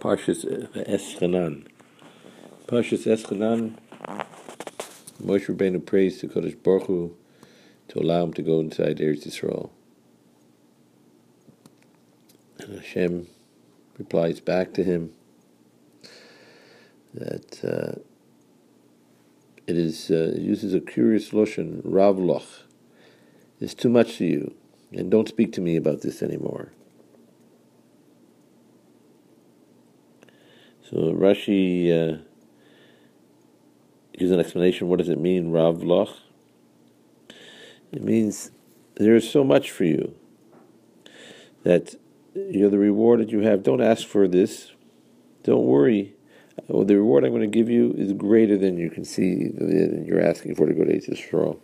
Parshas Eschanan. Parshas Eschanan, Moshe Rabbeinu prays to Kodesh Baruch Hu to allow him to go inside Eretz Yisrael. And Hashem replies back to him that uh, it is uh, uses a curious loshon, ravloch. It's too much to you, and don't speak to me about this anymore. So Rashi uh, gives an explanation. What does it mean, Rav Loch? It means there is so much for you that you know the reward that you have. Don't ask for this. Don't worry. Well, the reward I'm going to give you is greater than you can see. Than you're asking for to go to Eretz Yisrael,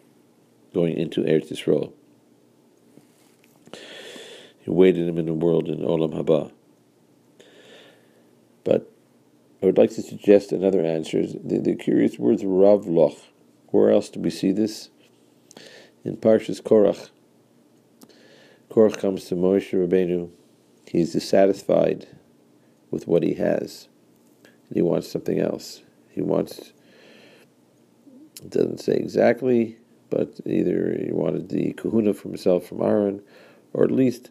going into Eretz Yisrael. You waited him in the world in Olam Haba. But I would like to suggest another answer. The, the curious words Rav Loch. Where else do we see this? In Parshas Korach. Korach comes to Moshe Rabbeinu. He's dissatisfied with what he has. And he wants something else. He wants, it doesn't say exactly, but either he wanted the kehunah for himself from Aaron, or at least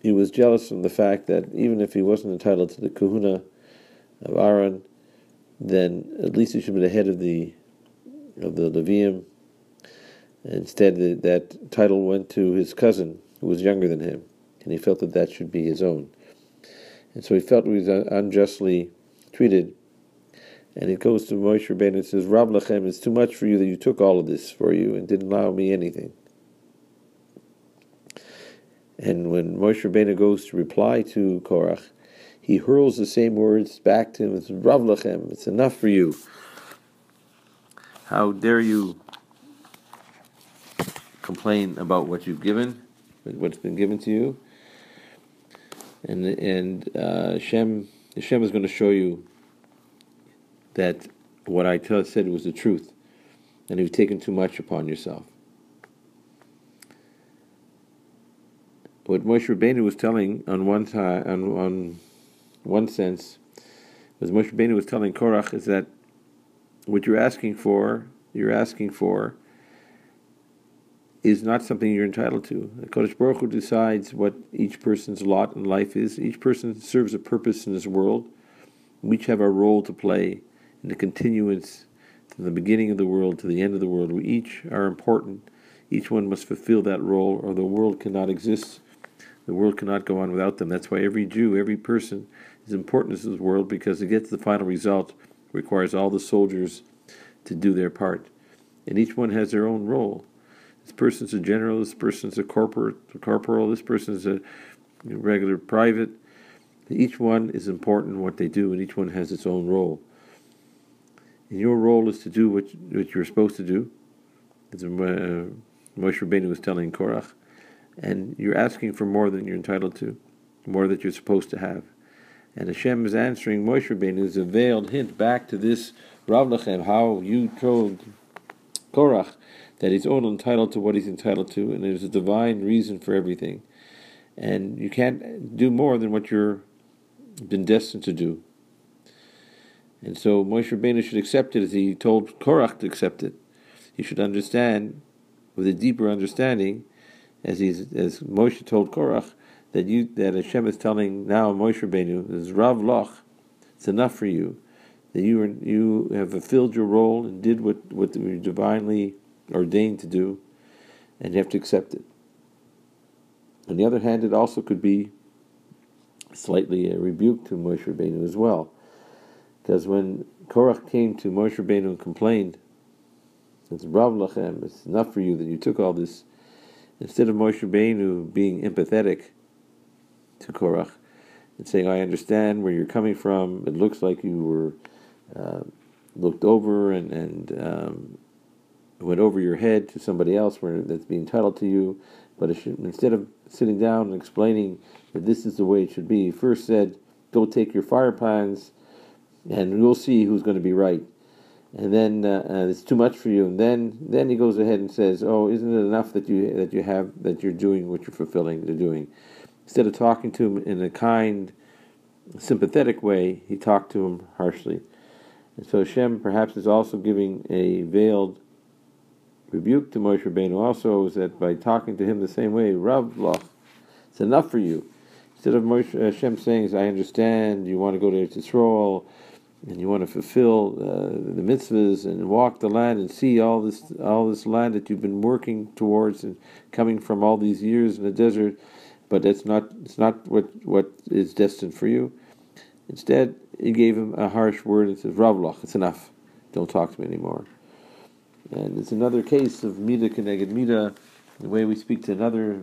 he was jealous from the fact that even if he wasn't entitled to the kehunah of Aaron, then at least he should be the head of the of the Leviim. Instead, the, that title went to his cousin, who was younger than him, and he felt that that should be his own. And so he felt he was unjustly treated. And it goes to Moshe Rabbeinu and says, Rav Lechem, it's too much for you that you took all of this for you and didn't allow me anything. And when Moshe Rabbeinu goes to reply to Korach, he hurls the same words back to him. It's Rav it's enough for you. How dare you complain about what you've given, what's been given to you? And and uh, Shem, Hashem is going to show you that what I said was the truth, and you've taken too much upon yourself. What Moshe Rabbeinu was telling on one time, on, on one sense, as Moshe Rabbeinu was telling Korach, is that what you're asking for, you're asking for, is not something you're entitled to. The Kodesh Baruch Hu decides what each person's lot in life is. Each person serves a purpose in this world. We each have our role to play in the continuance from the beginning of the world to the end of the world. We each are important. Each one must fulfill that role, or the world cannot exist. The world cannot go on without them. That's why every Jew, every person, is important in this world because to get to the final result requires all the soldiers to do their part. And each one has their own role. This person's a general, this person's a corporate, a corporal, this person's a regular private. Each one is important in what they do, and each one has its own role. And your role is to do what, what you're supposed to do, as uh, Moshe Rabbeinu was telling Korach, and you're asking for more than you're entitled to, more that you're supposed to have. And Hashem is answering Moshe Rabbeinu's a veiled hint back to this Rav Lechem, how you told Korach that he's only entitled to what he's entitled to, and there's a divine reason for everything. And you can't do more than what you're been destined to do. And so Moshe Rabbeinu should accept it as he told Korach to accept it. He should understand, with a deeper understanding, as he's as Moshe told Korach, that you that Hashem is telling now Moshe Rabbeinu, is Rav Loch, it's enough for you that you are, you have fulfilled your role and did what what you divinely ordained to do, and you have to accept it. On the other hand, it also could be slightly a rebuke to Moshe Rabbeinu as well, because when Korach came to Moshe Rabbeinu and complained, it's Rav Lachem, it's enough for you that you took all this. Instead of Moshe Rabbeinu being empathetic to Korach and saying, I understand where you're coming from. It looks like you were uh, looked over and, and um, went over your head to somebody else where that's being entitled to you. But should, instead of sitting down and explaining that this is the way it should be, he first said, go take your fire pans and we'll see who's going to be right. And then uh, uh, it's too much for you. And then, then he goes ahead and says, "Oh, isn't it enough that you that you have that you're doing what you're fulfilling, you're doing?" instead of talking to him in a kind sympathetic way, he talked to him harshly. And so Hashem perhaps is also giving a veiled rebuke to Moshe Rabbeinu also is that by talking to him the same way, Rav Loch, it's enough for you. Instead of Moshe, Hashem saying, I understand, you want to go to Israel, and you want to fulfill uh, the mitzvahs and walk the land and see all this all this land that you've been working towards and coming from all these years in the desert, but it's not it's not what what is destined for you. Instead, he gave him a harsh word and says, Ravlach, it's enough. Don't talk to me anymore. And it's another case of Mida Keneged Mida. The way we speak to another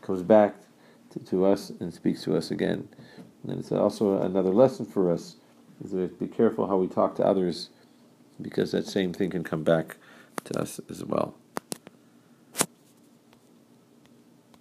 comes back to, to us and speaks to us again. And it's also another lesson for us is to be careful how we talk to others because that same thing can come back to us as well.